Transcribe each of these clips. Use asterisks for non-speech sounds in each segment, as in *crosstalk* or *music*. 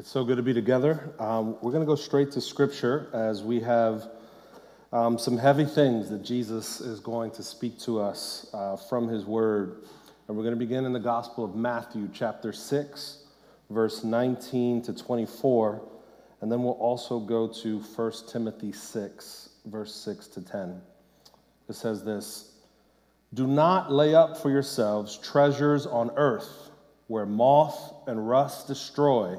It's so good to be together. Um, we're going to go straight to Scripture as we have um, some heavy things that Jesus is going to speak to us uh, from His Word. And we're going to begin in the Gospel of Matthew, chapter 6, verse 19 to 24. And then we'll also go to 1 Timothy 6, verse 6 to 10. It says this Do not lay up for yourselves treasures on earth where moth and rust destroy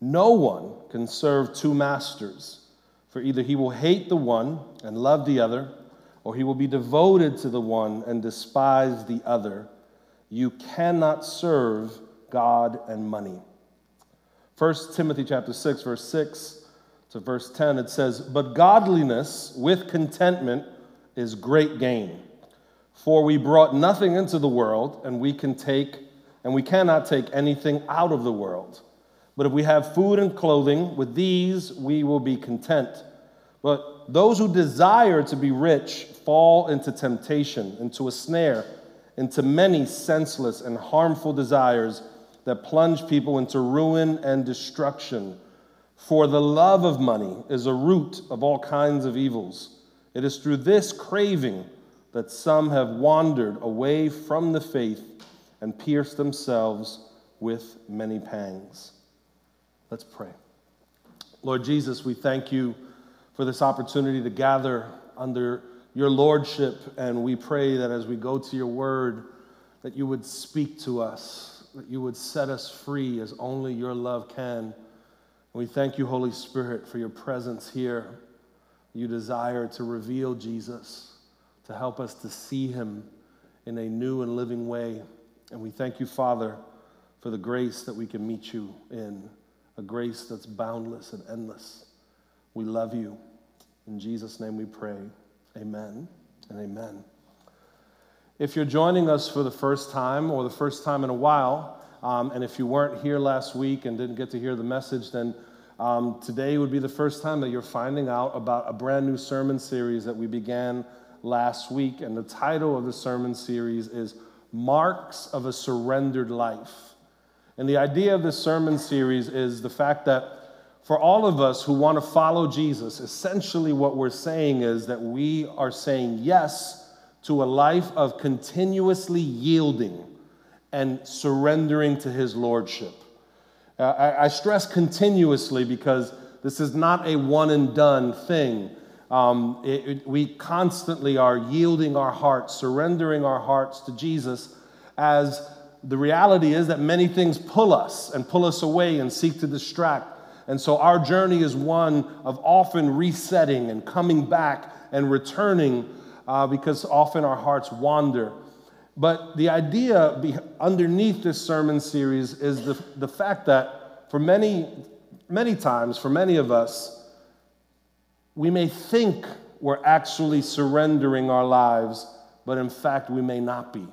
No one can serve two masters, for either he will hate the one and love the other, or he will be devoted to the one and despise the other. You cannot serve God and money. 1 Timothy chapter 6 verse 6 to verse 10 it says, "But godliness with contentment is great gain. For we brought nothing into the world, and we can take and we cannot take anything out of the world." But if we have food and clothing, with these we will be content. But those who desire to be rich fall into temptation, into a snare, into many senseless and harmful desires that plunge people into ruin and destruction. For the love of money is a root of all kinds of evils. It is through this craving that some have wandered away from the faith and pierced themselves with many pangs. Let's pray. Lord Jesus, we thank you for this opportunity to gather under your lordship, and we pray that as we go to your word, that you would speak to us, that you would set us free as only your love can. And we thank you, Holy Spirit, for your presence here. You desire to reveal Jesus, to help us to see him in a new and living way. And we thank you, Father, for the grace that we can meet you in a grace that's boundless and endless. We love you. In Jesus' name we pray. Amen and amen. If you're joining us for the first time or the first time in a while, um, and if you weren't here last week and didn't get to hear the message, then um, today would be the first time that you're finding out about a brand new sermon series that we began last week. And the title of the sermon series is Marks of a Surrendered Life. And the idea of this sermon series is the fact that for all of us who want to follow Jesus, essentially what we're saying is that we are saying yes to a life of continuously yielding and surrendering to his lordship. Uh, I, I, stress continuously because this is not a one and done thing. Um, it, it, we constantly are yielding our hearts, surrendering our hearts to Jesus as the reality is that many things pull us and pull us away and seek to distract. And so our journey is one of often resetting and coming back and returning uh, because often our hearts wander. But the idea be, underneath this sermon series is the, the fact that for many, many times, for many of us, we may think we're actually surrendering our lives, but in fact, we may not be.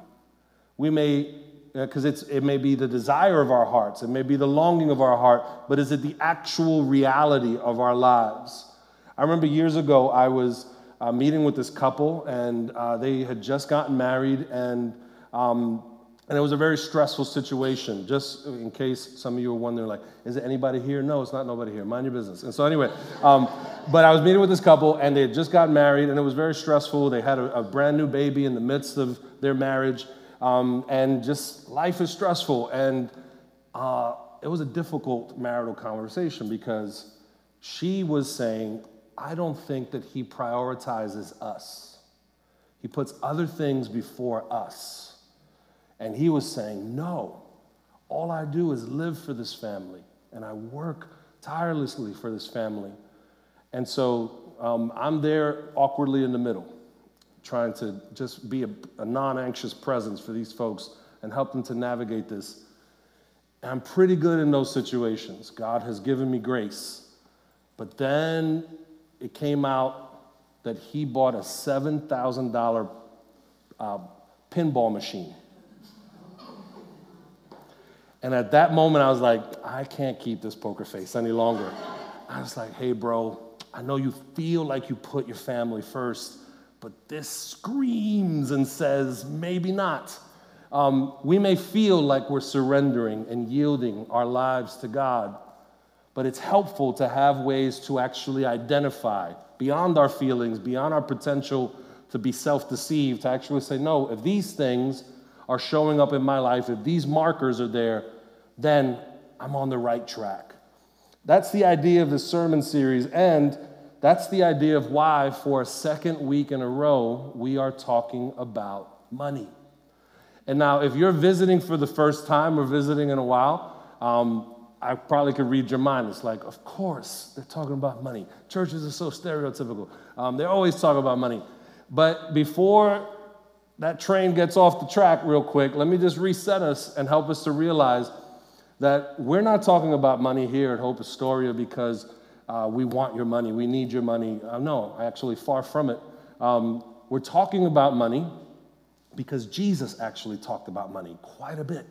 We may because it may be the desire of our hearts, it may be the longing of our heart, but is it the actual reality of our lives? I remember years ago, I was uh, meeting with this couple, and uh, they had just gotten married, and um, and it was a very stressful situation. Just in case some of you are wondering, like, is it anybody here? No, it's not nobody here. Mind your business. And so anyway, um, but I was meeting with this couple, and they had just gotten married, and it was very stressful. They had a, a brand new baby in the midst of their marriage um, and just life is stressful. And uh, it was a difficult marital conversation because she was saying, I don't think that he prioritizes us. He puts other things before us. And he was saying, No, all I do is live for this family, and I work tirelessly for this family. And so um, I'm there awkwardly in the middle trying to just be a, a non anxious presence for these folks and help them to navigate this. And I'm pretty good in those situations. God has given me grace. But then it came out that he bought a $7,000 uh, pinball machine. And at that moment, I was like, I can't keep this poker face any longer. I was like, hey, bro, I know you feel like you put your family first, but this screams and says, maybe not. Um, we may feel like we're surrendering and yielding our lives to God, but it's helpful to have ways to actually identify beyond our feelings, beyond our potential to be self deceived, to actually say, no, if these things are showing up in my life, if these markers are there, then I'm on the right track. That's the idea of the sermon series, and that's the idea of why, for a second week in a row, we are talking about money. And now, if you're visiting for the first time or visiting in a while, um, I probably could read your mind. It's like, of course, they're talking about money. Churches are so stereotypical. Um, they're always talking about money. But before that train gets off the track, real quick, let me just reset us and help us to realize that we're not talking about money here at Hope Astoria because uh, we want your money, we need your money. Uh, no, actually, far from it. Um, we're talking about money because Jesus actually talked about money quite a bit.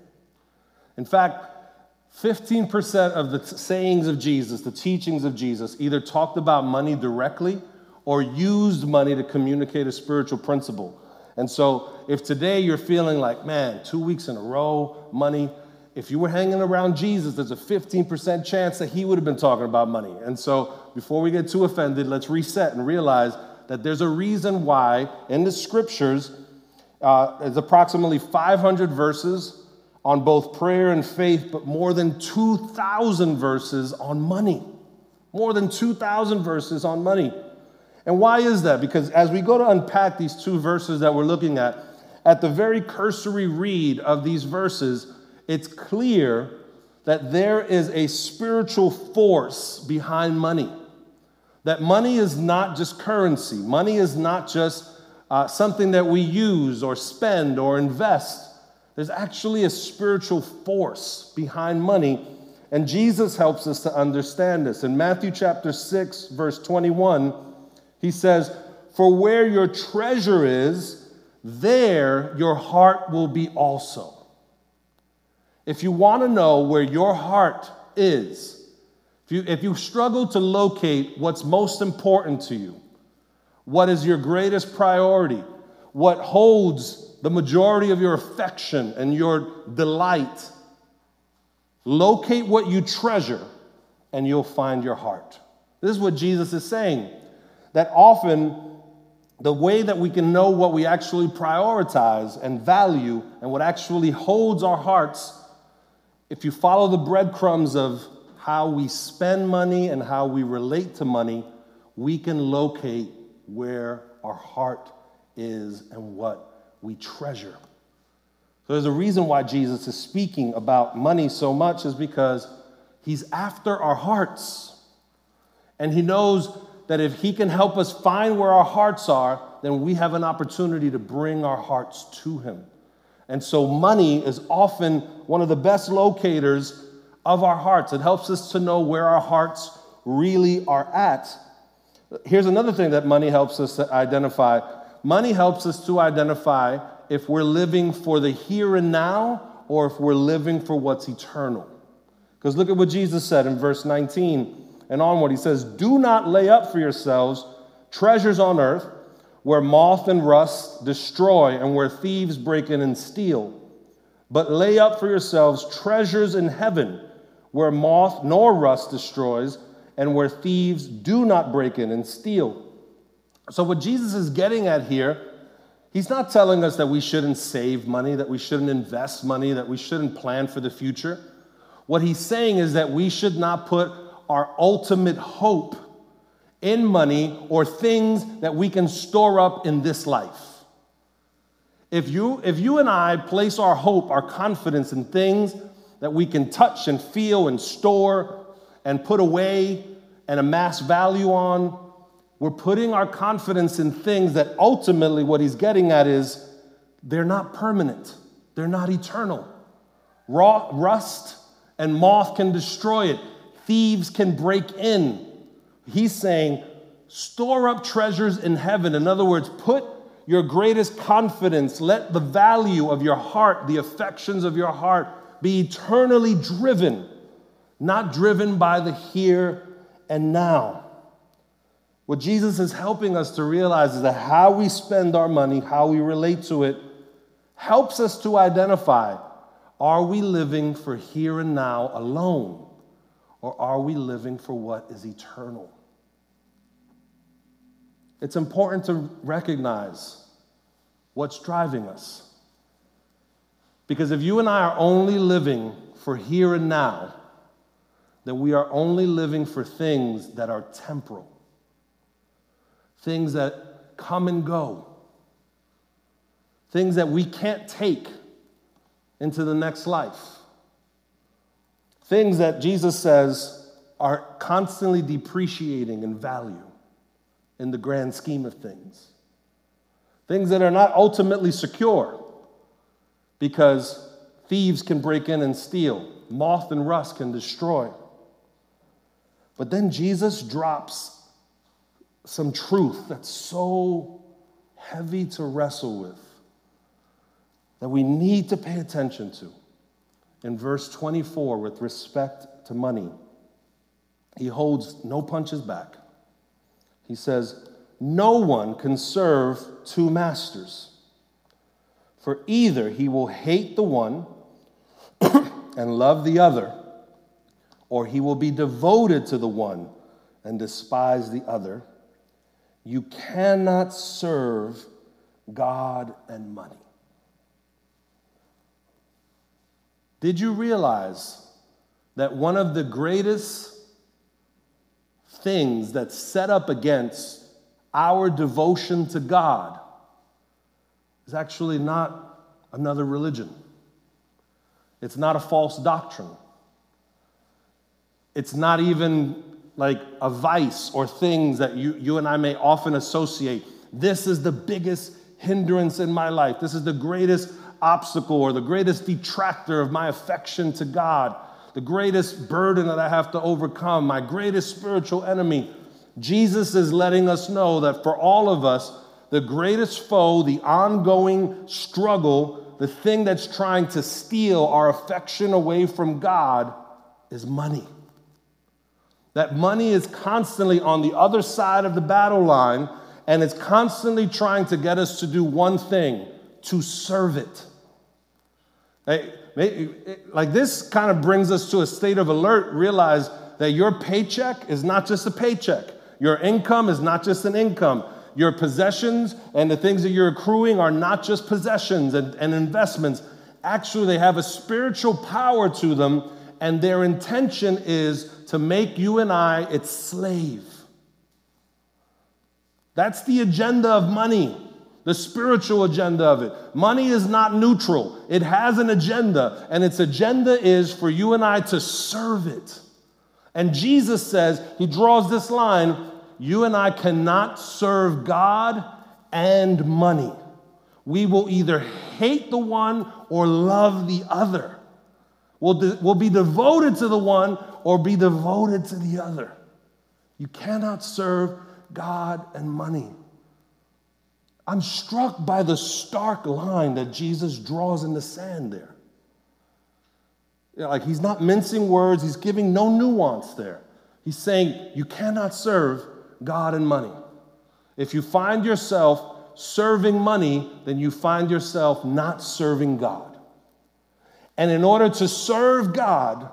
In fact, 15% of the t- sayings of Jesus, the teachings of Jesus, either talked about money directly or used money to communicate a spiritual principle. And so, if today you're feeling like, man, two weeks in a row, money, if you were hanging around Jesus, there's a 15% chance that he would have been talking about money. And so, before we get too offended, let's reset and realize that there's a reason why in the scriptures, uh, there's approximately 500 verses on both prayer and faith, but more than 2,000 verses on money. More than 2,000 verses on money. And why is that? Because as we go to unpack these two verses that we're looking at, at the very cursory read of these verses, it's clear that there is a spiritual force behind money. That money is not just currency, money is not just uh, something that we use or spend or invest. There's actually a spiritual force behind money, and Jesus helps us to understand this. In Matthew chapter 6, verse 21, he says, For where your treasure is, there your heart will be also. If you want to know where your heart is, if you, if you struggle to locate what's most important to you, what is your greatest priority, what holds the majority of your affection and your delight, locate what you treasure and you'll find your heart. This is what Jesus is saying. That often the way that we can know what we actually prioritize and value and what actually holds our hearts if you follow the breadcrumbs of how we spend money and how we relate to money, we can locate where our heart is and what we treasure. So there's a reason why Jesus is speaking about money so much is because he's after our hearts. And he knows that if he can help us find where our hearts are, then we have an opportunity to bring our hearts to him. And so, money is often one of the best locators of our hearts. It helps us to know where our hearts really are at. Here's another thing that money helps us to identify money helps us to identify if we're living for the here and now or if we're living for what's eternal. Because look at what Jesus said in verse 19 and onward. He says, Do not lay up for yourselves treasures on earth where moth and rust destroy and where thieves break in and steal. But lay up for yourselves treasures in heaven where moth nor rust destroys and where thieves do not break in and steal. So, what Jesus is getting at here, he's not telling us that we shouldn't save money, that we shouldn't invest money, that we shouldn't plan for the future. What he's saying is that we should not put our ultimate hope in money or things that we can store up in this life. If you, if you and I place our hope, our confidence in things that we can touch and feel and store and put away and amass value on, we're putting our confidence in things that ultimately what he's getting at is they're not permanent, they're not eternal. Raw, rust and moth can destroy it. Thieves can break in. He's saying, store up treasures in heaven. In other words, put your greatest confidence, let the value of your heart, the affections of your heart, be eternally driven, not driven by the here and now. What Jesus is helping us to realize is that how we spend our money, how we relate to it, helps us to identify are we living for here and now alone, or are we living for what is eternal? It's important to recognize what's driving us. Because if you and I are only living for here and now, then we are only living for things that are temporal, things that come and go, things that we can't take into the next life, things that Jesus says are constantly depreciating in value in the grand scheme of things. Things that are not ultimately secure because thieves can break in and steal, moth and rust can destroy. But then Jesus drops some truth that's so heavy to wrestle with that we need to pay attention to. In verse 24, with respect to money, he holds no punches back. He says, No one can serve two masters, for either he will hate the one *coughs* and love the other, or he will be devoted to the one and despise the other. You cannot serve God and money. Did you realize that one of the greatest things that's set up against our devotion to God is actually not another religion. It's not a false doctrine. It's not even like a vice or things that you, you and I may often associate. This is the biggest hindrance in my life. This is the greatest obstacle or the greatest detractor of my affection to God the greatest burden that I have to overcome, my greatest spiritual enemy. Jesus is letting us know that for all of us, the greatest foe, the ongoing struggle, the thing that's trying to steal our affection away from God is money. That money is constantly on the other side of the battle line and it's constantly trying to get us to do one thing to serve it. Like this kind of brings us to a state of alert. Realize that your paycheck is not just a paycheck, your income is not just an income. Your possessions and the things that you're accruing are not just possessions and, and investments. Actually, they have a spiritual power to them, and their intention is to make you and I its slave. That's the agenda of money the spiritual agenda of it. Money is not neutral, it has an agenda, and its agenda is for you and I to serve it. And Jesus says, He draws this line you and I cannot serve God and money. We will either hate the one or love the other. We'll, de- we'll be devoted to the one or be devoted to the other. You cannot serve God and money. I'm struck by the stark line that Jesus draws in the sand there. Like he's not mincing words, he's giving no nuance there. He's saying you cannot serve God and money. If you find yourself serving money, then you find yourself not serving God. And in order to serve God,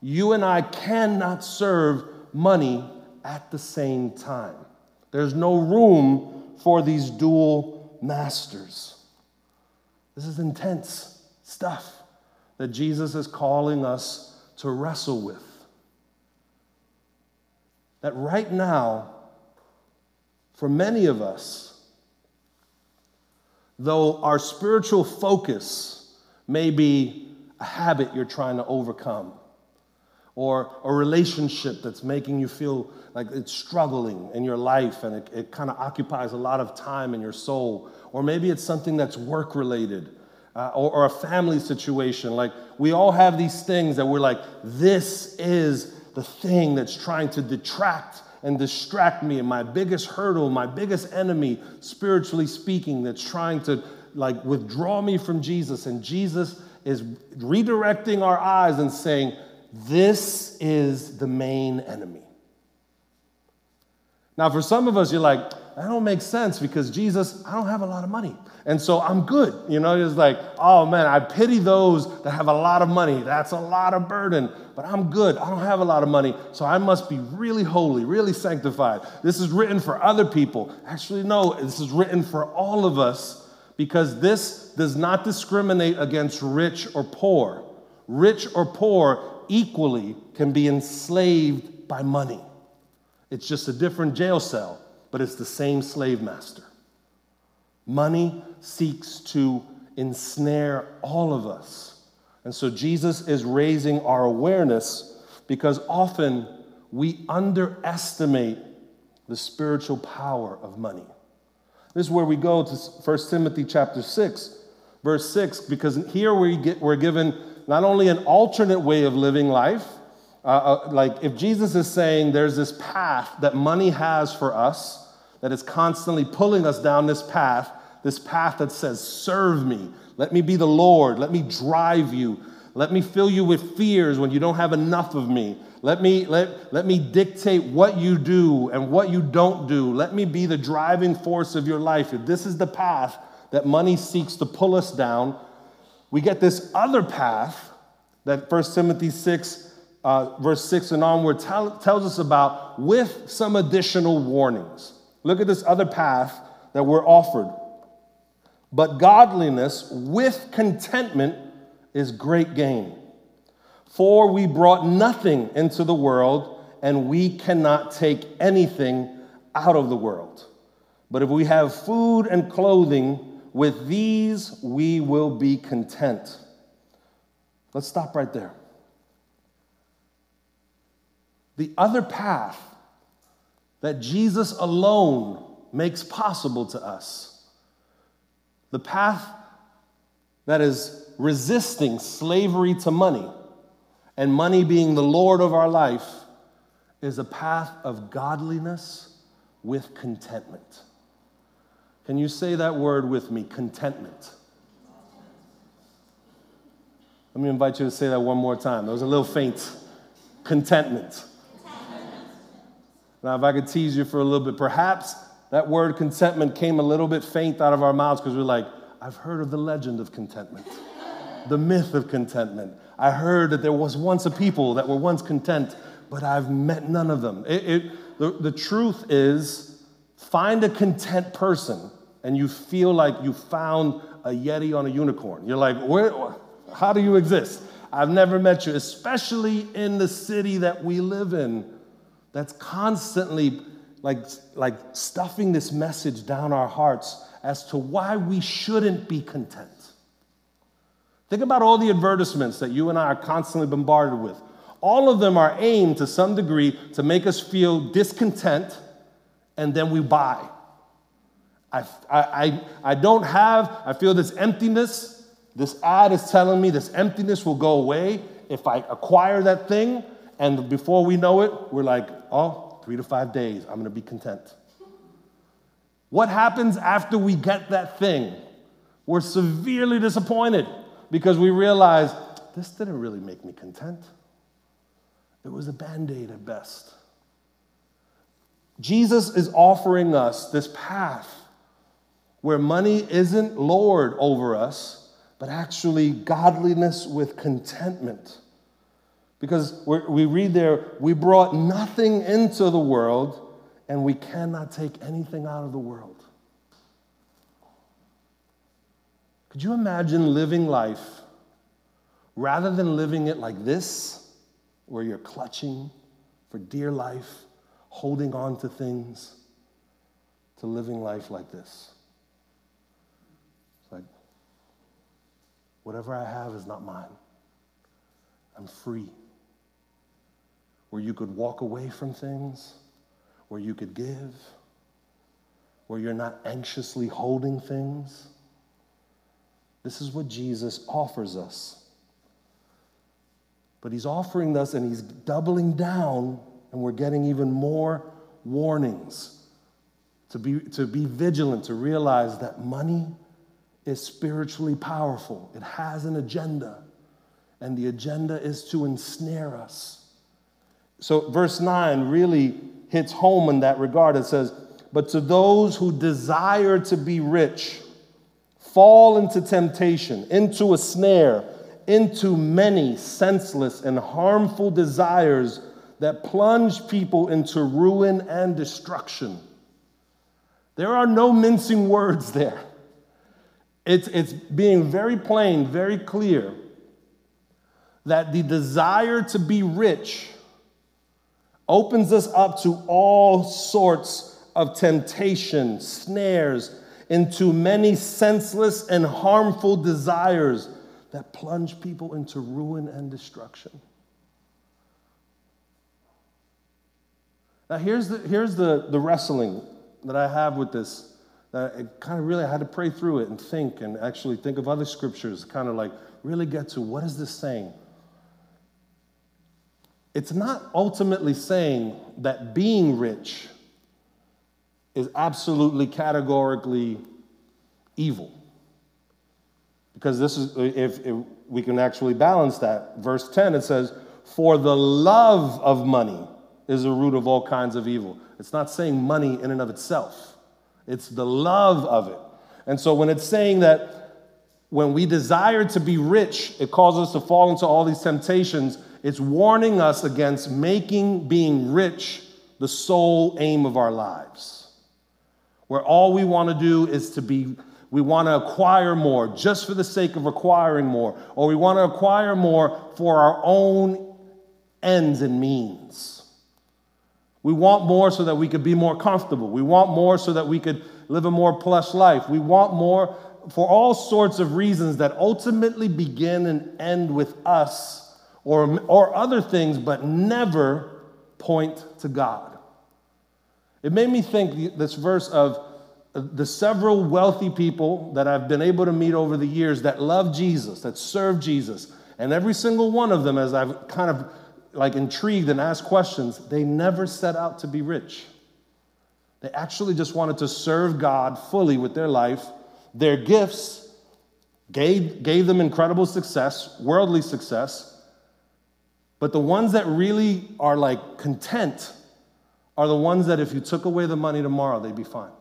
you and I cannot serve money at the same time. There's no room for these dual masters. This is intense stuff that Jesus is calling us to wrestle with. That right now, for many of us, though our spiritual focus may be a habit you're trying to overcome, or a relationship that's making you feel like it's struggling in your life and it, it kind of occupies a lot of time in your soul. Or maybe it's something that's work related. uh, or, or a family situation. Like we all have these things that we're like, this is the thing that's trying to detract and distract me, and my biggest hurdle, my biggest enemy, spiritually speaking, that's trying to like withdraw me from Jesus. And Jesus is redirecting our eyes and saying, This is the main enemy. Now, for some of us, you're like, that don't make sense because Jesus, I don't have a lot of money. And so I'm good. You know, it's like, oh man, I pity those that have a lot of money. That's a lot of burden, but I'm good. I don't have a lot of money. So I must be really holy, really sanctified. This is written for other people. Actually, no, this is written for all of us because this does not discriminate against rich or poor. Rich or poor equally can be enslaved by money. It's just a different jail cell, but it's the same slave master. Money seeks to ensnare all of us. And so Jesus is raising our awareness because often we underestimate the spiritual power of money. This is where we go to 1 Timothy chapter 6, verse 6, because here we get, we're given not only an alternate way of living life, uh, uh, like if Jesus is saying there's this path that money has for us, that is constantly pulling us down this path, this path that says, Serve me, let me be the Lord, let me drive you, let me fill you with fears when you don't have enough of me. Let me, let, let me dictate what you do and what you don't do. Let me be the driving force of your life. If this is the path that money seeks to pull us down, we get this other path that 1 Timothy 6 uh, verse 6 and onward tell, tells us about with some additional warnings. Look at this other path that we're offered. But godliness with contentment is great gain. For we brought nothing into the world, and we cannot take anything out of the world. But if we have food and clothing, with these we will be content. Let's stop right there. The other path that Jesus alone makes possible to us, the path that is resisting slavery to money and money being the Lord of our life, is a path of godliness with contentment. Can you say that word with me? Contentment. Let me invite you to say that one more time. That was a little faint. Contentment. Now, if I could tease you for a little bit, perhaps that word contentment came a little bit faint out of our mouths because we're like, I've heard of the legend of contentment, the myth of contentment. I heard that there was once a people that were once content, but I've met none of them. It, it, the, the truth is, find a content person and you feel like you found a Yeti on a unicorn. You're like, where, how do you exist? I've never met you, especially in the city that we live in that's constantly like, like stuffing this message down our hearts as to why we shouldn't be content. Think about all the advertisements that you and I are constantly bombarded with. All of them are aimed to some degree to make us feel discontent, and then we buy. I, I, I don't have, I feel this emptiness. This ad is telling me this emptiness will go away if I acquire that thing. And before we know it, we're like, oh, three to five days, I'm gonna be content. What happens after we get that thing? We're severely disappointed because we realize this didn't really make me content. It was a band aid at best. Jesus is offering us this path where money isn't Lord over us, but actually godliness with contentment. Because we read there, we brought nothing into the world, and we cannot take anything out of the world. Could you imagine living life rather than living it like this, where you're clutching for dear life, holding on to things, to living life like this? It's like, whatever I have is not mine. I'm free where you could walk away from things, where you could give, where you're not anxiously holding things. This is what Jesus offers us. But he's offering us and he's doubling down, and we're getting even more warnings to be, to be vigilant, to realize that money is spiritually powerful, it has an agenda, and the agenda is to ensnare us. So, verse 9 really hits home in that regard. It says, But to those who desire to be rich, fall into temptation, into a snare, into many senseless and harmful desires that plunge people into ruin and destruction. There are no mincing words there. It's, it's being very plain, very clear that the desire to be rich opens us up to all sorts of temptation, snares, into many senseless and harmful desires that plunge people into ruin and destruction. Now, here's the, here's the, the wrestling that I have with this. That I kind of really I had to pray through it and think and actually think of other scriptures, kind of like really get to what is this saying? It's not ultimately saying that being rich is absolutely categorically evil. Because this is, if, if, we can actually balance that. Verse 10, it says, For the love of money is the root of all kinds of evil. It's not saying money in and of itself, it's the love of it. And so when it's saying that when we desire to be rich, it causes us to fall into all these temptations, it's warning us against making being rich the sole aim of our lives. Where all we want to do is to be, we want to acquire more just for the sake of acquiring more, or we want to acquire more for our own ends and means. We want more so that we could be more comfortable. We want more so that we could live a more plush life. We want more for all sorts of reasons that ultimately begin and end with us or, or other things, but never point to God. It made me think this verse of uh, the several wealthy people that I've been able to meet over the years that love Jesus, that serve Jesus. And every single one of them, as I've kind of like intrigued and asked questions, they never set out to be rich. They actually just wanted to serve God fully with their life. Their gifts gave, gave them incredible success, worldly success. But the ones that really are like content are the ones that if you took away the money tomorrow, they'd be fine.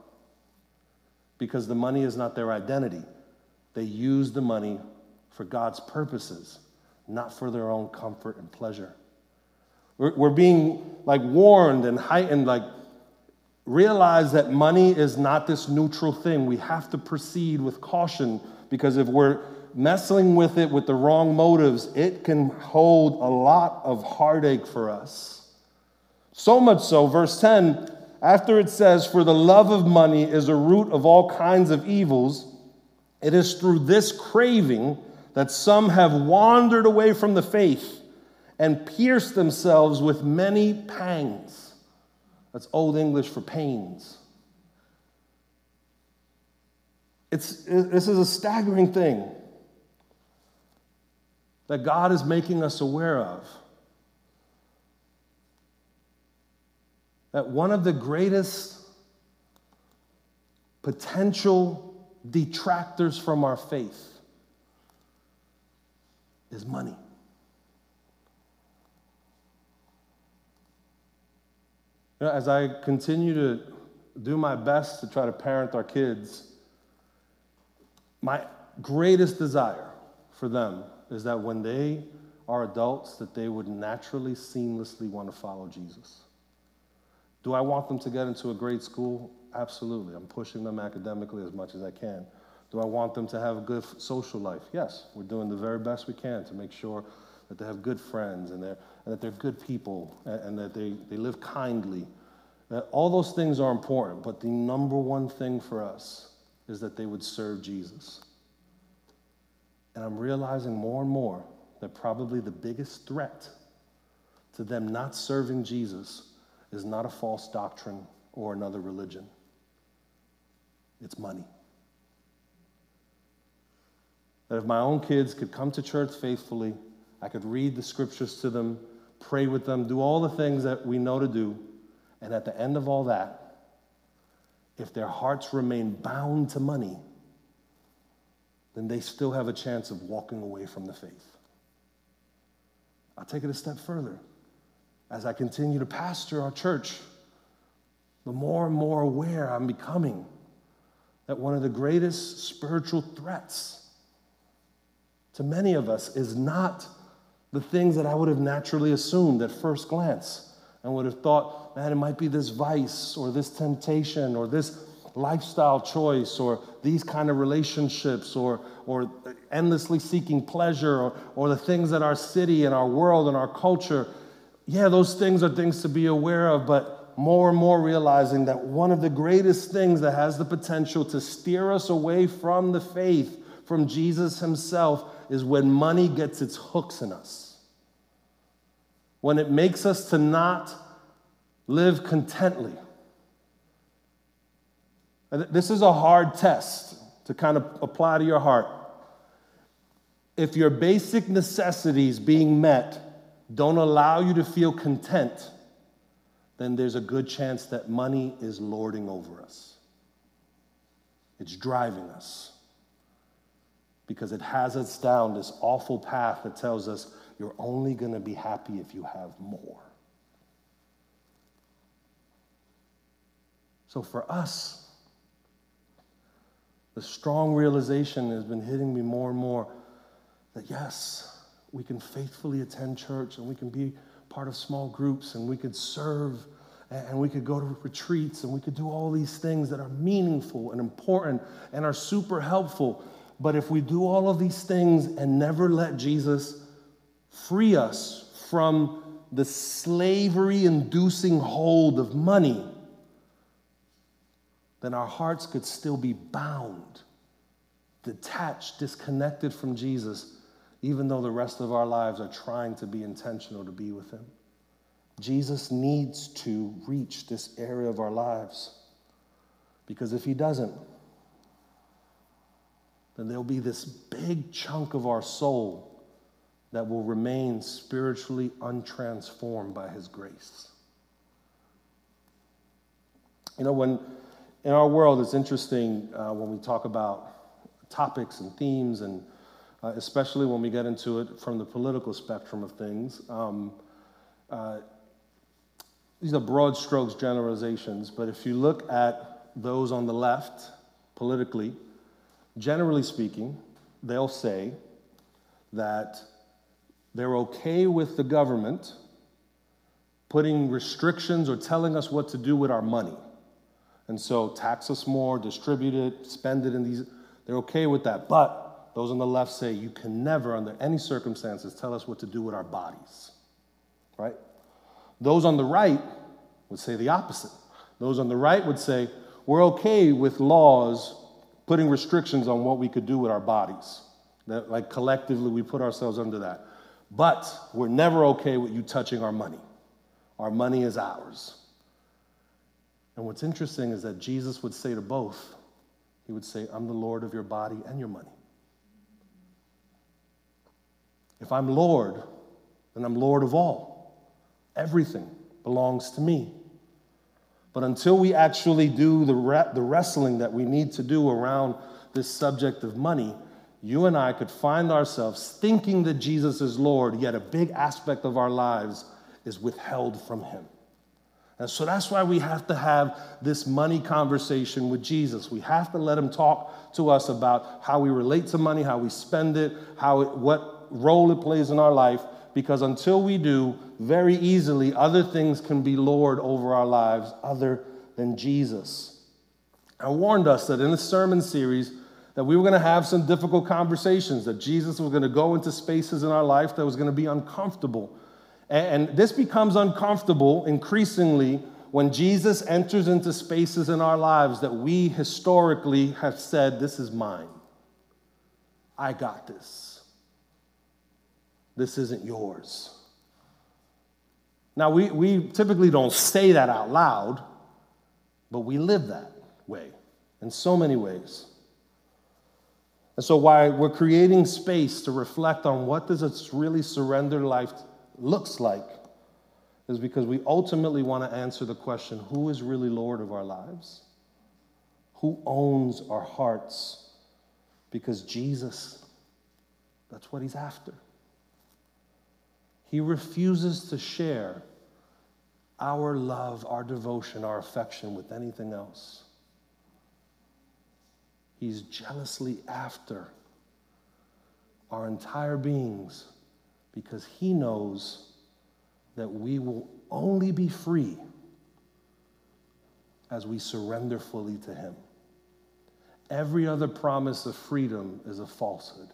Because the money is not their identity. They use the money for God's purposes, not for their own comfort and pleasure. We're, we're being like warned and heightened, like realize that money is not this neutral thing. We have to proceed with caution because if we're messing with it with the wrong motives, it can hold a lot of heartache for us. So much so, verse 10, after it says, For the love of money is a root of all kinds of evils, it is through this craving that some have wandered away from the faith and pierced themselves with many pangs. That's Old English for pains. It's, this is a staggering thing that God is making us aware of. That one of the greatest potential detractors from our faith is money. You know, as I continue to do my best to try to parent our kids, my greatest desire for them is that when they are adults, that they would naturally, seamlessly want to follow Jesus. Do I want them to get into a great school? Absolutely. I'm pushing them academically as much as I can. Do I want them to have a good social life? Yes. We're doing the very best we can to make sure that they have good friends and, and that they're good people and, and that they, they live kindly. That all those things are important, but the number one thing for us is that they would serve Jesus. And I'm realizing more and more that probably the biggest threat to them not serving Jesus is not a false doctrine or another religion, it's money. That if my own kids could come to church faithfully, I could read the scriptures to them, pray with them, do all the things that we know to do. And at the end of all that, if their hearts remain bound to money, then they still have a chance of walking away from the faith. I'll take it a step further. As I continue to pastor our church, the more and more aware I'm becoming that one of the greatest spiritual threats to many of us is not the things that I would have naturally assumed at first glance and would have thought, man, it might be this vice or this temptation or this lifestyle choice or these kind of relationships or, or endlessly seeking pleasure or, or the things that our city and our world and our culture, yeah, those things are things to be aware of, but more and more realizing that one of the greatest things that has the potential to steer us away from the faith, from Jesus himself, is when money gets its hooks in us. When it makes us to not live contently this is a hard test to kind of apply to your heart. If your basic necessities being met don't allow you to feel content, then there's a good chance that money is lording over us. It's driving us because it has us down this awful path that tells us you're only going to be happy if you have more. So for us, the strong realization has been hitting me more and more that yes, we can faithfully attend church and we can be part of small groups and we could serve and we could go to retreats and we could do all these things that are meaningful and important and are super helpful. But if we do all of these things and never let Jesus free us from the slavery inducing hold of money, then our hearts could still be bound, detached, disconnected from Jesus, even though the rest of our lives are trying to be intentional to be with Him. Jesus needs to reach this area of our lives because if He doesn't, then there'll be this big chunk of our soul that will remain spiritually untransformed by His grace. You know, when in our world, it's interesting uh, when we talk about topics and themes, and uh, especially when we get into it from the political spectrum of things. Um, uh, these are broad strokes generalizations, but if you look at those on the left politically, generally speaking, they'll say that they're okay with the government putting restrictions or telling us what to do with our money. And so tax us more, distribute it, spend it in these. They're okay with that. But those on the left say you can never, under any circumstances, tell us what to do with our bodies. Right? Those on the right would say the opposite. Those on the right would say, we're okay with laws putting restrictions on what we could do with our bodies. That, like collectively, we put ourselves under that. But we're never okay with you touching our money. Our money is ours. And what's interesting is that Jesus would say to both, He would say, I'm the Lord of your body and your money. If I'm Lord, then I'm Lord of all. Everything belongs to me. But until we actually do the, re- the wrestling that we need to do around this subject of money, you and I could find ourselves thinking that Jesus is Lord, yet a big aspect of our lives is withheld from Him. And so that's why we have to have this money conversation with Jesus. We have to let him talk to us about how we relate to money, how we spend it, how it, what role it plays in our life. Because until we do, very easily other things can be Lord over our lives other than Jesus. I warned us that in the sermon series that we were going to have some difficult conversations, that Jesus was going to go into spaces in our life that was going to be uncomfortable and this becomes uncomfortable increasingly when Jesus enters into spaces in our lives that we historically have said, This is mine. I got this. This isn't yours. Now, we, we typically don't say that out loud, but we live that way in so many ways. And so, why we're creating space to reflect on what does a really surrendered life looks like is because we ultimately want to answer the question who is really Lord of our lives? Who owns our hearts? Because Jesus, that's what he's after. He refuses to share our love, our devotion, our affection with anything else. He's jealously after our entire beings because he knows that we will only be free as we surrender fully to him. Every other promise of freedom is a falsehood.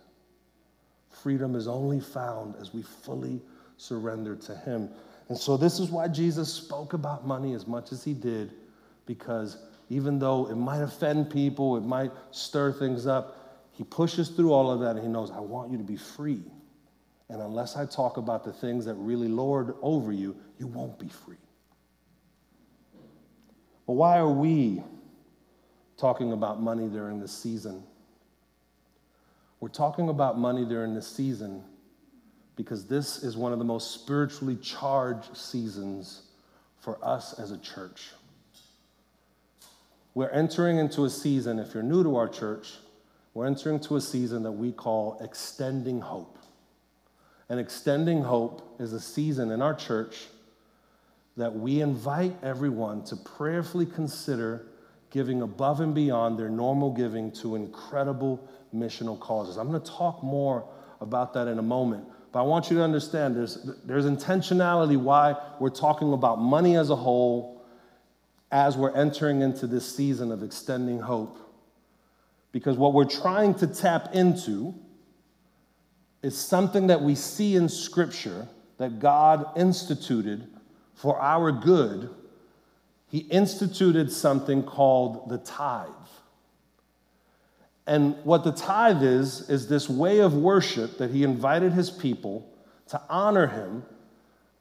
Freedom is only found as we fully surrender to him. And so, this is why Jesus spoke about money as much as he did, because even though it might offend people, it might stir things up, he pushes through all of that and he knows, I want you to be free. And unless I talk about the things that really lord over you, you won't be free. But why are we talking about money during this season? We're talking about money during this season because this is one of the most spiritually charged seasons for us as a church. We're entering into a season, if you're new to our church, we're entering into a season that we call extending hope. And extending hope is a season in our church that we invite everyone to prayerfully consider giving above and beyond their normal giving to incredible missional causes. I'm going to talk more about that in a moment. But I want you to understand there's, there's intentionality why we're talking about money as a whole as we're entering into this season of extending hope. Because what we're trying to tap into is something that we see in Scripture that God instituted for our good. He instituted something called the tithe. And what the tithe is, is this way of worship that he invited his people to honor him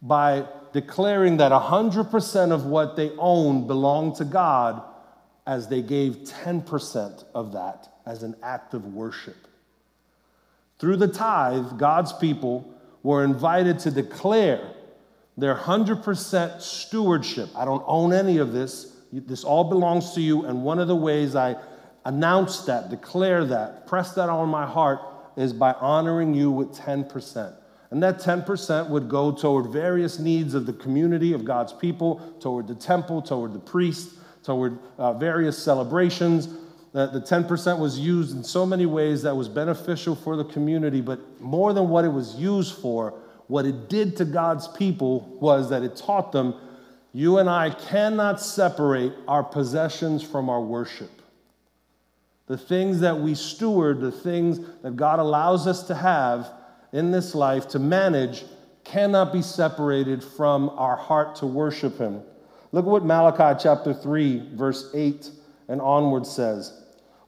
by declaring that 100% of what they owned belonged to God as they gave 10% of that as an act of worship. Through the tithe, God's people were invited to declare their 100% stewardship. I don't own any of this. This all belongs to you. And one of the ways I announce that, declare that, press that on my heart is by honoring you with 10%. And that 10% would go toward various needs of the community, of God's people, toward the temple, toward the priest, toward uh, various celebrations. The, the 10% was used in so many ways that was beneficial for the community, but more than what it was used for, what it did to God's people was that it taught them you and I cannot separate our possessions from our worship. The things that we steward, the things that God allows us to have, in this life to manage cannot be separated from our heart to worship Him. Look at what Malachi chapter 3, verse 8 and onward says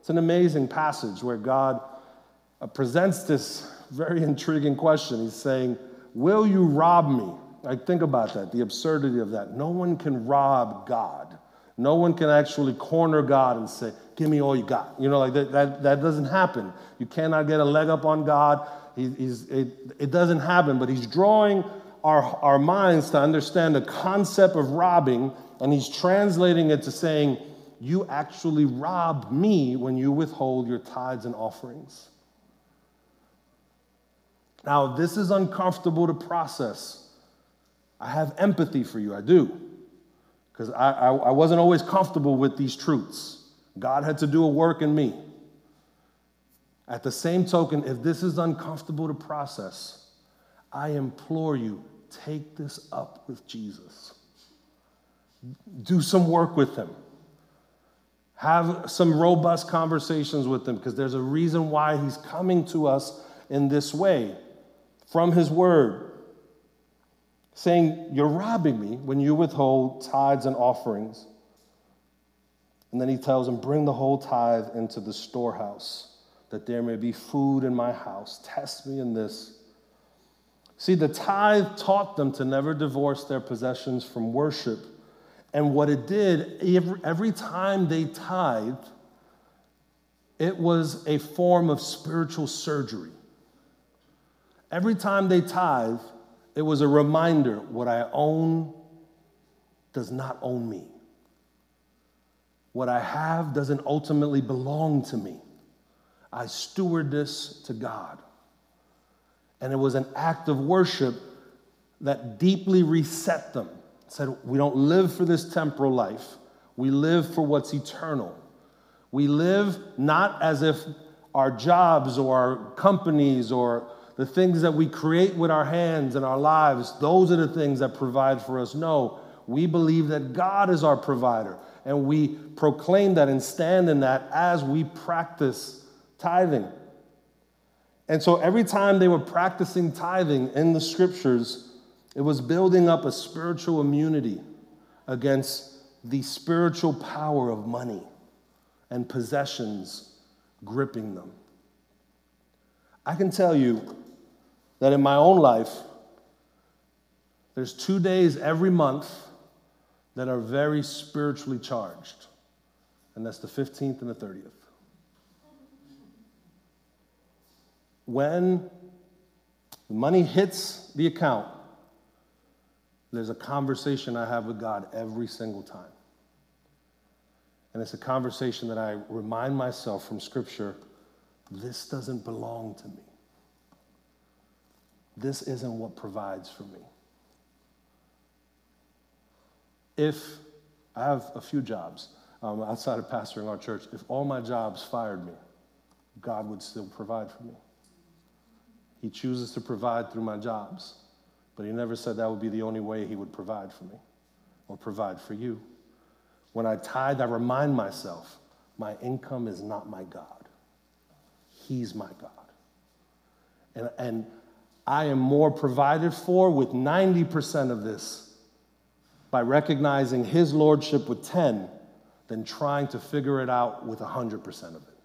It's an amazing passage where God uh, presents this very intriguing question. He's saying, Will you rob me? I think about that, the absurdity of that. No one can rob God. No one can actually corner God and say, Give me all you got. You know, like that, that, that doesn't happen. You cannot get a leg up on God. He, it, it doesn't happen, but he's drawing our, our minds to understand the concept of robbing, and he's translating it to saying, You actually rob me when you withhold your tithes and offerings. Now, this is uncomfortable to process. I have empathy for you, I do, because I, I, I wasn't always comfortable with these truths. God had to do a work in me. At the same token, if this is uncomfortable to process, I implore you, take this up with Jesus. Do some work with him. Have some robust conversations with him because there's a reason why he's coming to us in this way from his word, saying, You're robbing me when you withhold tithes and offerings. And then he tells him, Bring the whole tithe into the storehouse, that there may be food in my house. Test me in this. See, the tithe taught them to never divorce their possessions from worship. And what it did, every, time they tithed, it was a form of spiritual surgery. Every time they tithe, it was a reminder what I own does not own me. What I have doesn't ultimately belong to me. I steward this to God. And it was an act of worship that deeply reset them. Said, We don't live for this temporal life, we live for what's eternal. We live not as if our jobs or our companies or the things that we create with our hands and our lives, those are the things that provide for us. No, we believe that God is our provider. And we proclaim that and stand in that as we practice tithing. And so every time they were practicing tithing in the scriptures, it was building up a spiritual immunity against the spiritual power of money and possessions gripping them. I can tell you that in my own life, there's two days every month that are very spiritually charged, and that's the 15th and the 30th. When money hits the account, there's a conversation I have with God every single time. And it's a conversation that I remind myself from Scripture this doesn't belong to me this isn't what provides for me. If I have a few jobs um, outside of pastoring our church, if all my jobs fired me, God would still provide for me. He chooses to provide through my jobs, but He never said that would be the only way He would provide for me or provide for you. When I tithe, I remind myself my income is not my God, He's my God. And, and I am more provided for with 90% of this by recognizing his lordship with 10 than trying to figure it out with 100% of it.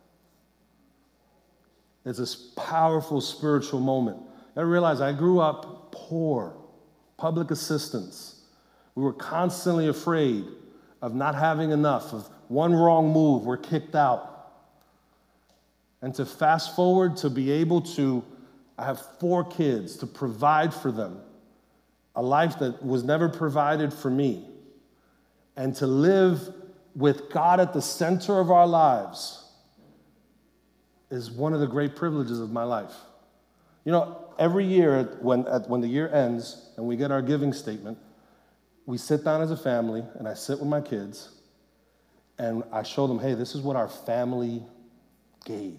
It's this powerful spiritual moment. I realize I grew up poor, public assistance. We were constantly afraid of not having enough, of one wrong move, we're kicked out. And to fast forward to be able to I have four kids to provide for them, a life that was never provided for me, and to live with God at the center of our lives is one of the great privileges of my life. You know, every year when, when the year ends and we get our giving statement, we sit down as a family, and I sit with my kids, and I show them, hey, this is what our family gave.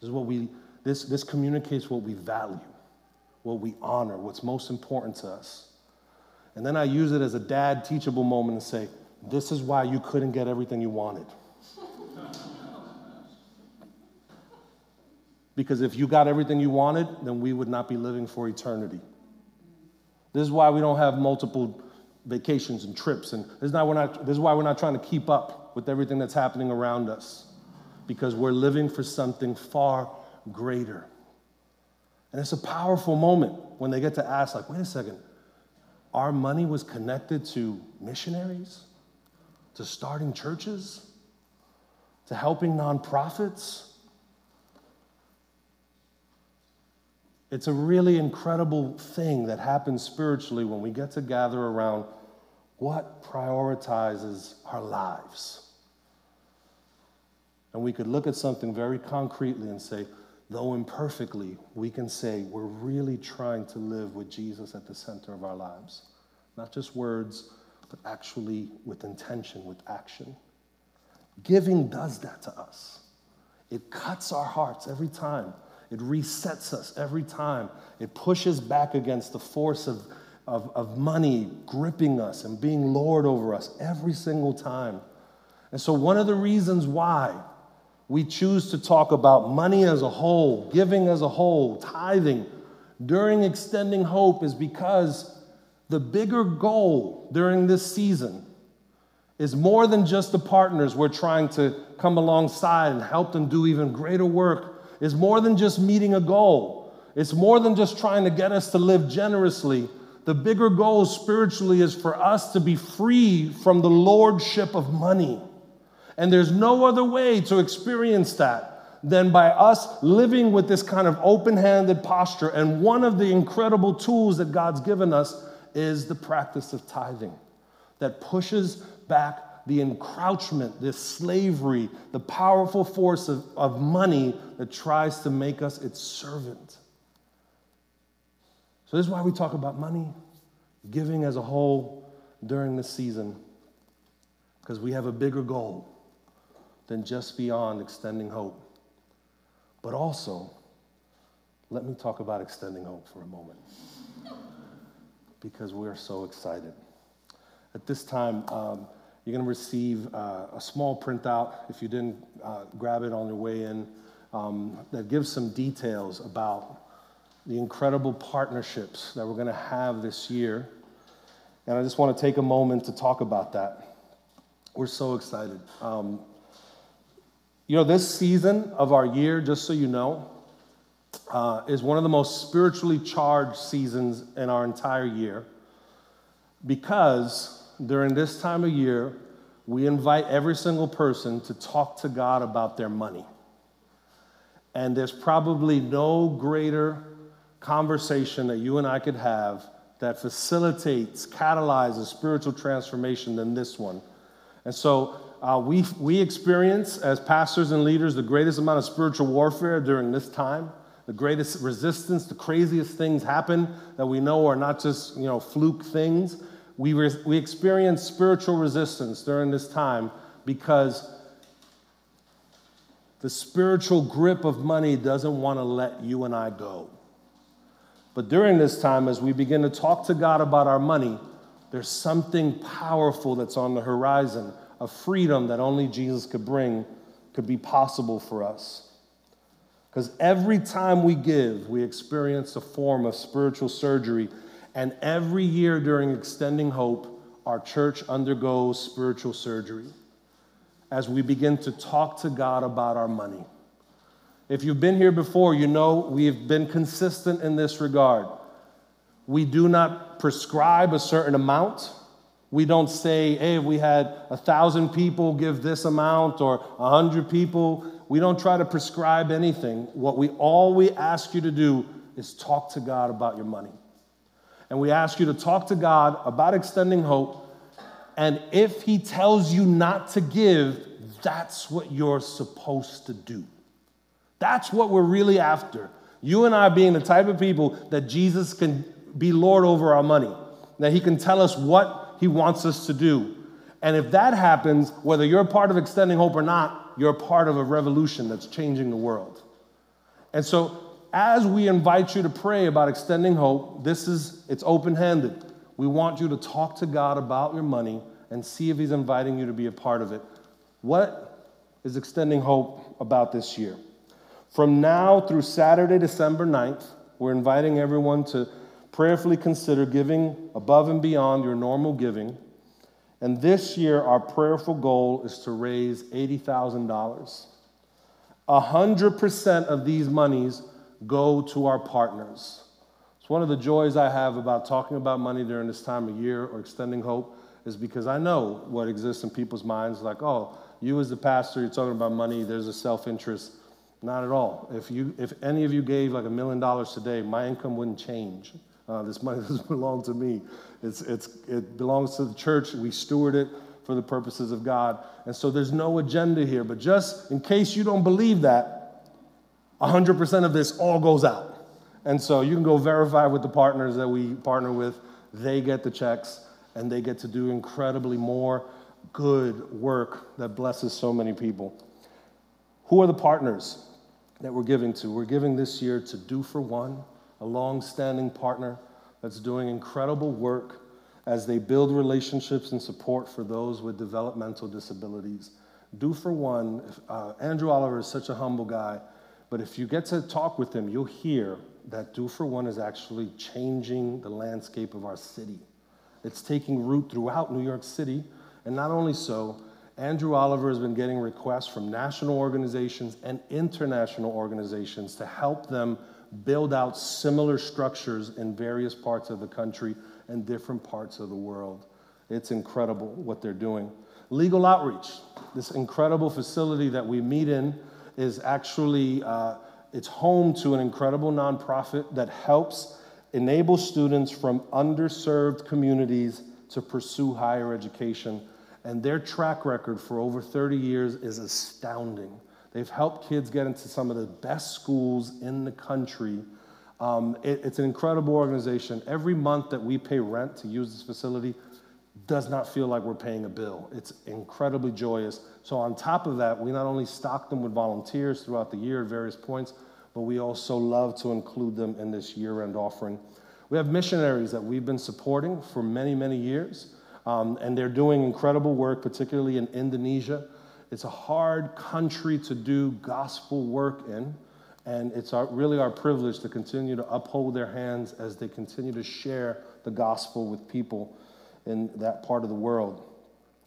This is what we this, this communicates what we value, what we honor, what's most important to us. And then I use it as a dad teachable moment and say, This is why you couldn't get everything you wanted. Because if you got everything you wanted, then we would not be living for eternity. This is why we don't have multiple vacations and trips. And this is, not, we're not, this is why we're not trying to keep up with everything that's happening around us. Because we're living for something far greater. And it's a powerful moment when they get to ask, like, wait a second, our money was connected to missionaries, to starting churches, to helping nonprofits. It's a really incredible thing that happens spiritually when we get to gather around what prioritizes our lives. And we could look at something very concretely and say, though imperfectly, we can say we're really trying to live with Jesus at the center of our lives. Not just words, but actually with intention, with action. Giving does that to us. It cuts our hearts every time. It resets us every time. It pushes back against the force of, of, of money gripping us and being Lord over us every single time. And so, one of the reasons why we choose to talk about money as a whole, giving as a whole, tithing during extending hope is because the bigger goal during this season is more than just the partners we're trying to come alongside and help them do even greater work, is more than just meeting a goal. It's more than just trying to get us to live generously. The bigger goal spiritually is for us to be free from the lordship of money. And there's no other way to experience that than by us living with this kind of open handed posture. And one of the incredible tools that God's given us is the practice of tithing that pushes back the encroachment, this slavery, the powerful force of, of money that tries to make us its servant. So, this is why we talk about money, giving as a whole during this season, because we have a bigger goal than just beyond extending hope. But also, let me talk about extending hope for a moment, because we're so excited. At this time, um, you're going to receive uh, a small printout, if you didn't uh, grab it on your way in, um, that gives some details about the incredible partnerships that we're going to have this year. And I just want to take a moment to talk about that. We're so excited. Um, you know, this season of our year, just so you know, uh, is one of the most spiritually charged seasons in our entire year because during this time of year, we invite every single person to talk to God about their money. And there's probably no greater conversation that you and I could have that facilitates, catalyzes spiritual transformation than this one. And so uh, we, we experience, as pastors and leaders, the greatest amount of spiritual warfare during this time. The greatest resistance, the craziest things happen that we know are not just you know fluke things, we, re- we experience spiritual resistance during this time because the spiritual grip of money doesn't want to let you and I go. But during this time, as we begin to talk to God about our money, there's something powerful that's on the horizon, a freedom that only Jesus could bring, could be possible for us. Because every time we give, we experience a form of spiritual surgery and every year during Extending Hope, our church undergoes spiritual surgery as we begin to talk to God about our money. If you've been here before, you know we've been consistent in this regard. We do not prescribe a certain amount. We don't say, hey, if we had a thousand people give this amount or a hundred people. We don't try to prescribe anything. What we all we ask you to do is talk to God about your money and we ask you to talk to God about extending hope. And if He tells you not to give, that's what you're supposed to do. That's what we're really after. You and I being the type of people that Jesus can be Lord over our money, that He can tell us what He wants us to do. And if that happens, whether you're part of extending hope or not, you're part of a revolution that's changing the world. And so as we invite you to pray about extending hope, this is it's open-handed. We want you to talk to God about your money and see if he's inviting you to be a part of it. What is extending hope about this year? From now through Saturday, December 9th, we're inviting everyone to prayerfully consider giving above and beyond your normal giving. And this year, our prayerful goal is to raise $80,000. 100% of these monies go to our partners. It's one of the joys I have about talking about money during this time of year or extending hope is because I know what exists in people's minds like, oh, you as the pastor, you're talking about money, there's a self interest. Not at all. If, you, if any of you gave like a million dollars today, my income wouldn't change. Uh, this money *laughs* doesn't belong to me. It's, it's, it belongs to the church. We steward it for the purposes of God. And so there's no agenda here. But just in case you don't believe that, 100% of this all goes out. And so you can go verify with the partners that we partner with. They get the checks and they get to do incredibly more good work that blesses so many people. Who are the partners that we're giving to? We're giving this year to Do for One, a long standing partner that's doing incredible work as they build relationships and support for those with developmental disabilities. Do for one, uh, Andrew Oliver is such a humble guy, but if you get to talk with them, you'll hear that Do for One is actually changing the landscape of our city. It's taking root throughout New York City, and not only so, Andrew Oliver has been getting requests from national organizations and international organizations to help them build out similar structures in various parts of the country and different parts of the world. It's incredible what they're doing. Legal outreach, this incredible facility that we meet in, is actually uh, it's home to an incredible nonprofit that helps enable students from underserved communities to pursue higher education. And their track record for over 30 years is astounding. They've helped kids get into some of the best schools in the country. Um, it, it's an incredible organization. Every month that we pay rent to use this facility does not feel like we're paying a bill. It's incredibly joyous. So, on top of that, we not only stock them with volunteers throughout the year at various points, but we also love to include them in this year end offering. We have missionaries that we've been supporting for many, many years, um, and they're doing incredible work, particularly in Indonesia. It's a hard country to do gospel work in, and it's our, really our privilege to continue to uphold their hands as they continue to share the gospel with people in that part of the world.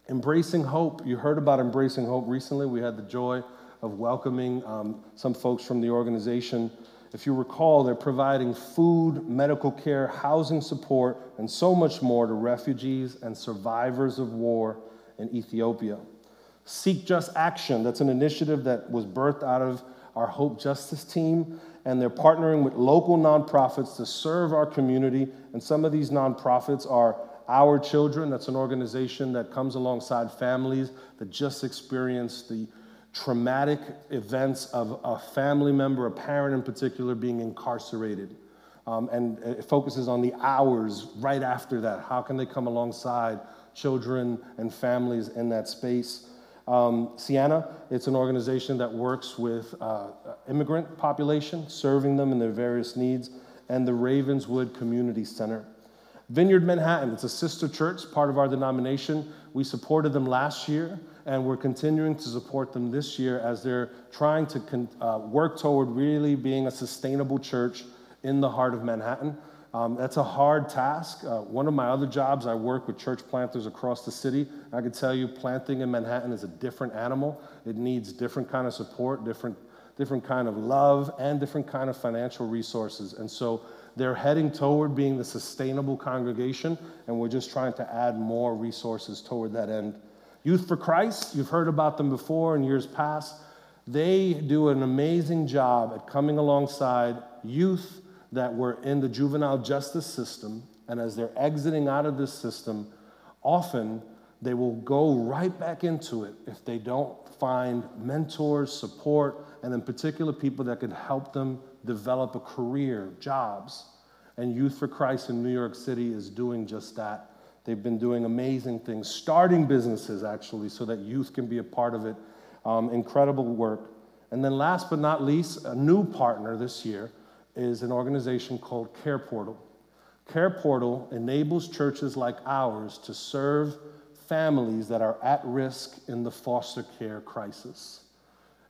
Embracing hope. You heard about embracing hope recently. We had the joy of welcoming um, some folks from the organization. If you recall, they're providing food, medical care, housing support, and so much more to refugees and survivors of war in Ethiopia. Seek Just Action, that's an initiative that was birthed out of our Hope Justice team, and they're partnering with local nonprofits to serve our community. And some of these nonprofits are Hour Children, that's an organization that comes alongside families that just experienced the traumatic events of a family member, a parent in particular, being incarcerated. Um, and it focuses on the hours right after that. How can they come alongside children and families in that space? Um, Sienna, it's an organization that works with uh, immigrant population, serving them in their various needs, and the Ravenswood Community Center. Vineyard Manhattan, it's a sister church, part of our denomination. We supported them last year, and we're continuing to support them this year as they're trying to con- uh, work toward really being a sustainable church in the heart of Manhattan. Um, that's a hard task. Uh, one of my other jobs, I work with church planters across the city. I can tell you, planting in Manhattan is a different animal. It needs different kind of support, different, different kind of love, and different kind of financial resources. And so they're heading toward being the sustainable congregation, and we're just trying to add more resources toward that end. Youth for Christ, you've heard about them before in years past. They do an amazing job at coming alongside youth that were in the juvenile justice system, and as they're exiting out of this system, often they will go right back into it if they don't find mentors, support, and in particular people that can help them develop a career, jobs. And Youth for Christ in New York City is doing just that. They've been doing amazing things, starting businesses actually, so that youth can be a part of it. Um, incredible work. And then, last but not least, a new partner this year is an organization called Care Portal. Care Portal enables churches like ours to serve families that are at risk in the foster care crisis.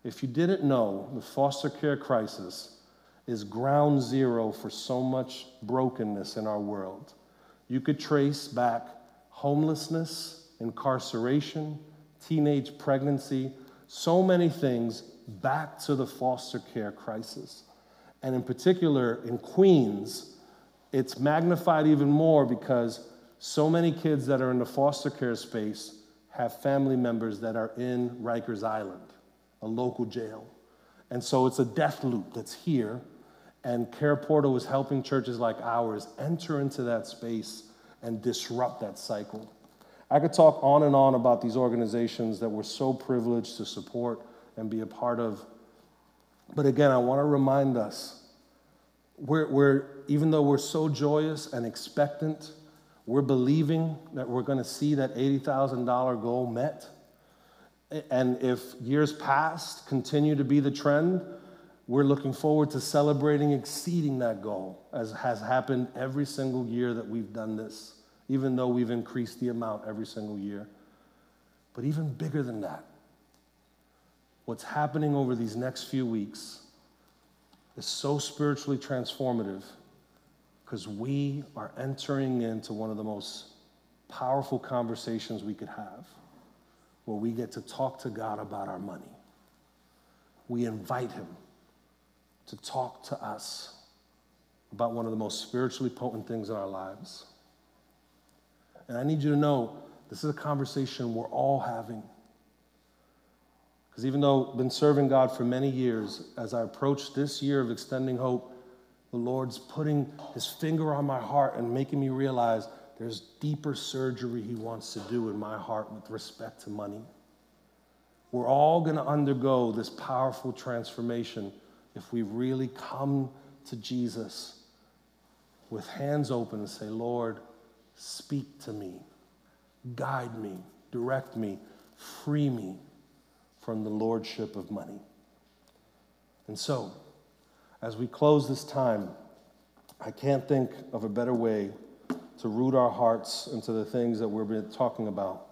If you didn't know, the foster care crisis is ground zero for so much brokenness in our world. You could trace back homelessness, incarceration, teenage pregnancy, so many things back to the foster care crisis. And in particular, in Queens, it's magnified even more because so many kids that are in the foster care space have family members that are in Rikers Island, a local jail. And so it's a death loop that's here. And Care Portal is helping churches like ours enter into that space and disrupt that cycle. I could talk on and on about these organizations that we're so privileged to support and be a part of but again, I want to remind us we're, we're, even though we're so joyous and expectant, we're believing that we're going to see that $80,000 goal met. And if years past continue to be the trend, we're looking forward to celebrating exceeding that goal, as has happened every single year that we've done this, even though we've increased the amount every single year. But even bigger than that, what's happening over these next few weeks is so spiritually transformative because we are entering into one of the most powerful conversations we could have where we get to talk to God about our money. We invite Him to talk to us about one of the most spiritually potent things in our lives. And I need you to know this is a conversation we're all having. Because even though I've been serving God for many years, as I approach this year of extending hope, the Lord's putting his finger on my heart and making me realize there's deeper surgery he wants to do in my heart with respect to money. We're all going to undergo this powerful transformation if we really come to Jesus with hands open and say, Lord, speak to me, guide me, direct me, free me from the lordship of money. And so, as we close this time, I can't think of a better way to root our hearts into the things that we've been talking about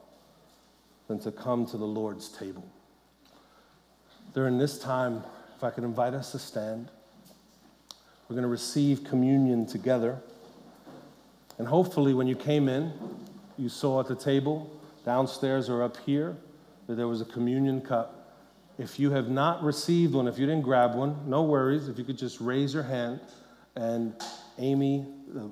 than to come to the Lord's table. During this time, if I could invite us to stand, we're going to receive communion together. And hopefully, when you came in, you saw at the table, downstairs or up here, that there was a communion cup. If you have not received one, if you didn't grab one, no worries. If you could just raise your hand, and Amy, the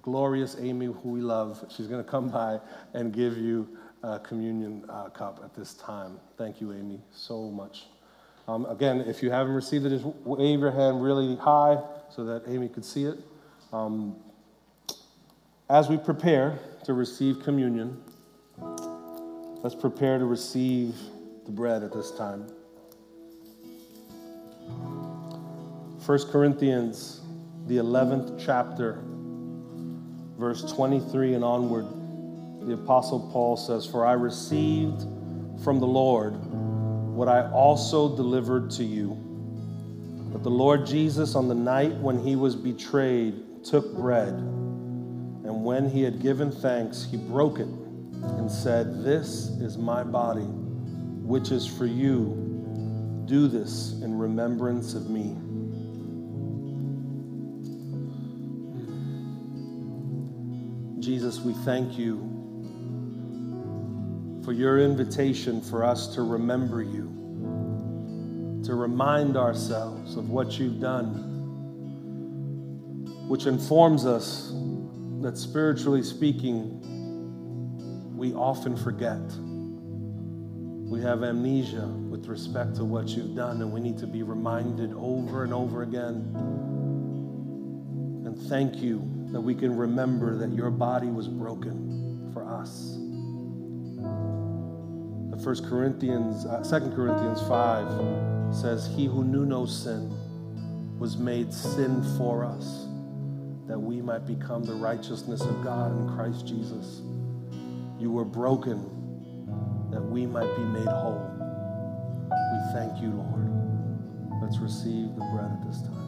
glorious Amy, who we love, she's going to come by and give you a communion uh, cup at this time. Thank you, Amy, so much. Um, again, if you haven't received it, just wave your hand really high so that Amy could see it. Um, as we prepare to receive communion, let's prepare to receive the bread at this time. 1 Corinthians, the 11th chapter, verse 23 and onward, the Apostle Paul says, For I received from the Lord what I also delivered to you. That the Lord Jesus, on the night when he was betrayed, took bread, and when he had given thanks, he broke it and said, This is my body, which is for you. Do this in remembrance of me. Jesus, we thank you for your invitation for us to remember you, to remind ourselves of what you've done, which informs us that spiritually speaking, we often forget. We have amnesia with respect to what you've done, and we need to be reminded over and over again. And thank you that we can remember that your body was broken for us. 1 Corinthians, uh, 2 Corinthians 5 says, He who knew no sin was made sin for us, that we might become the righteousness of God in Christ Jesus. You were broken, that we might be made whole. We thank you, Lord. Let's receive the bread at this time.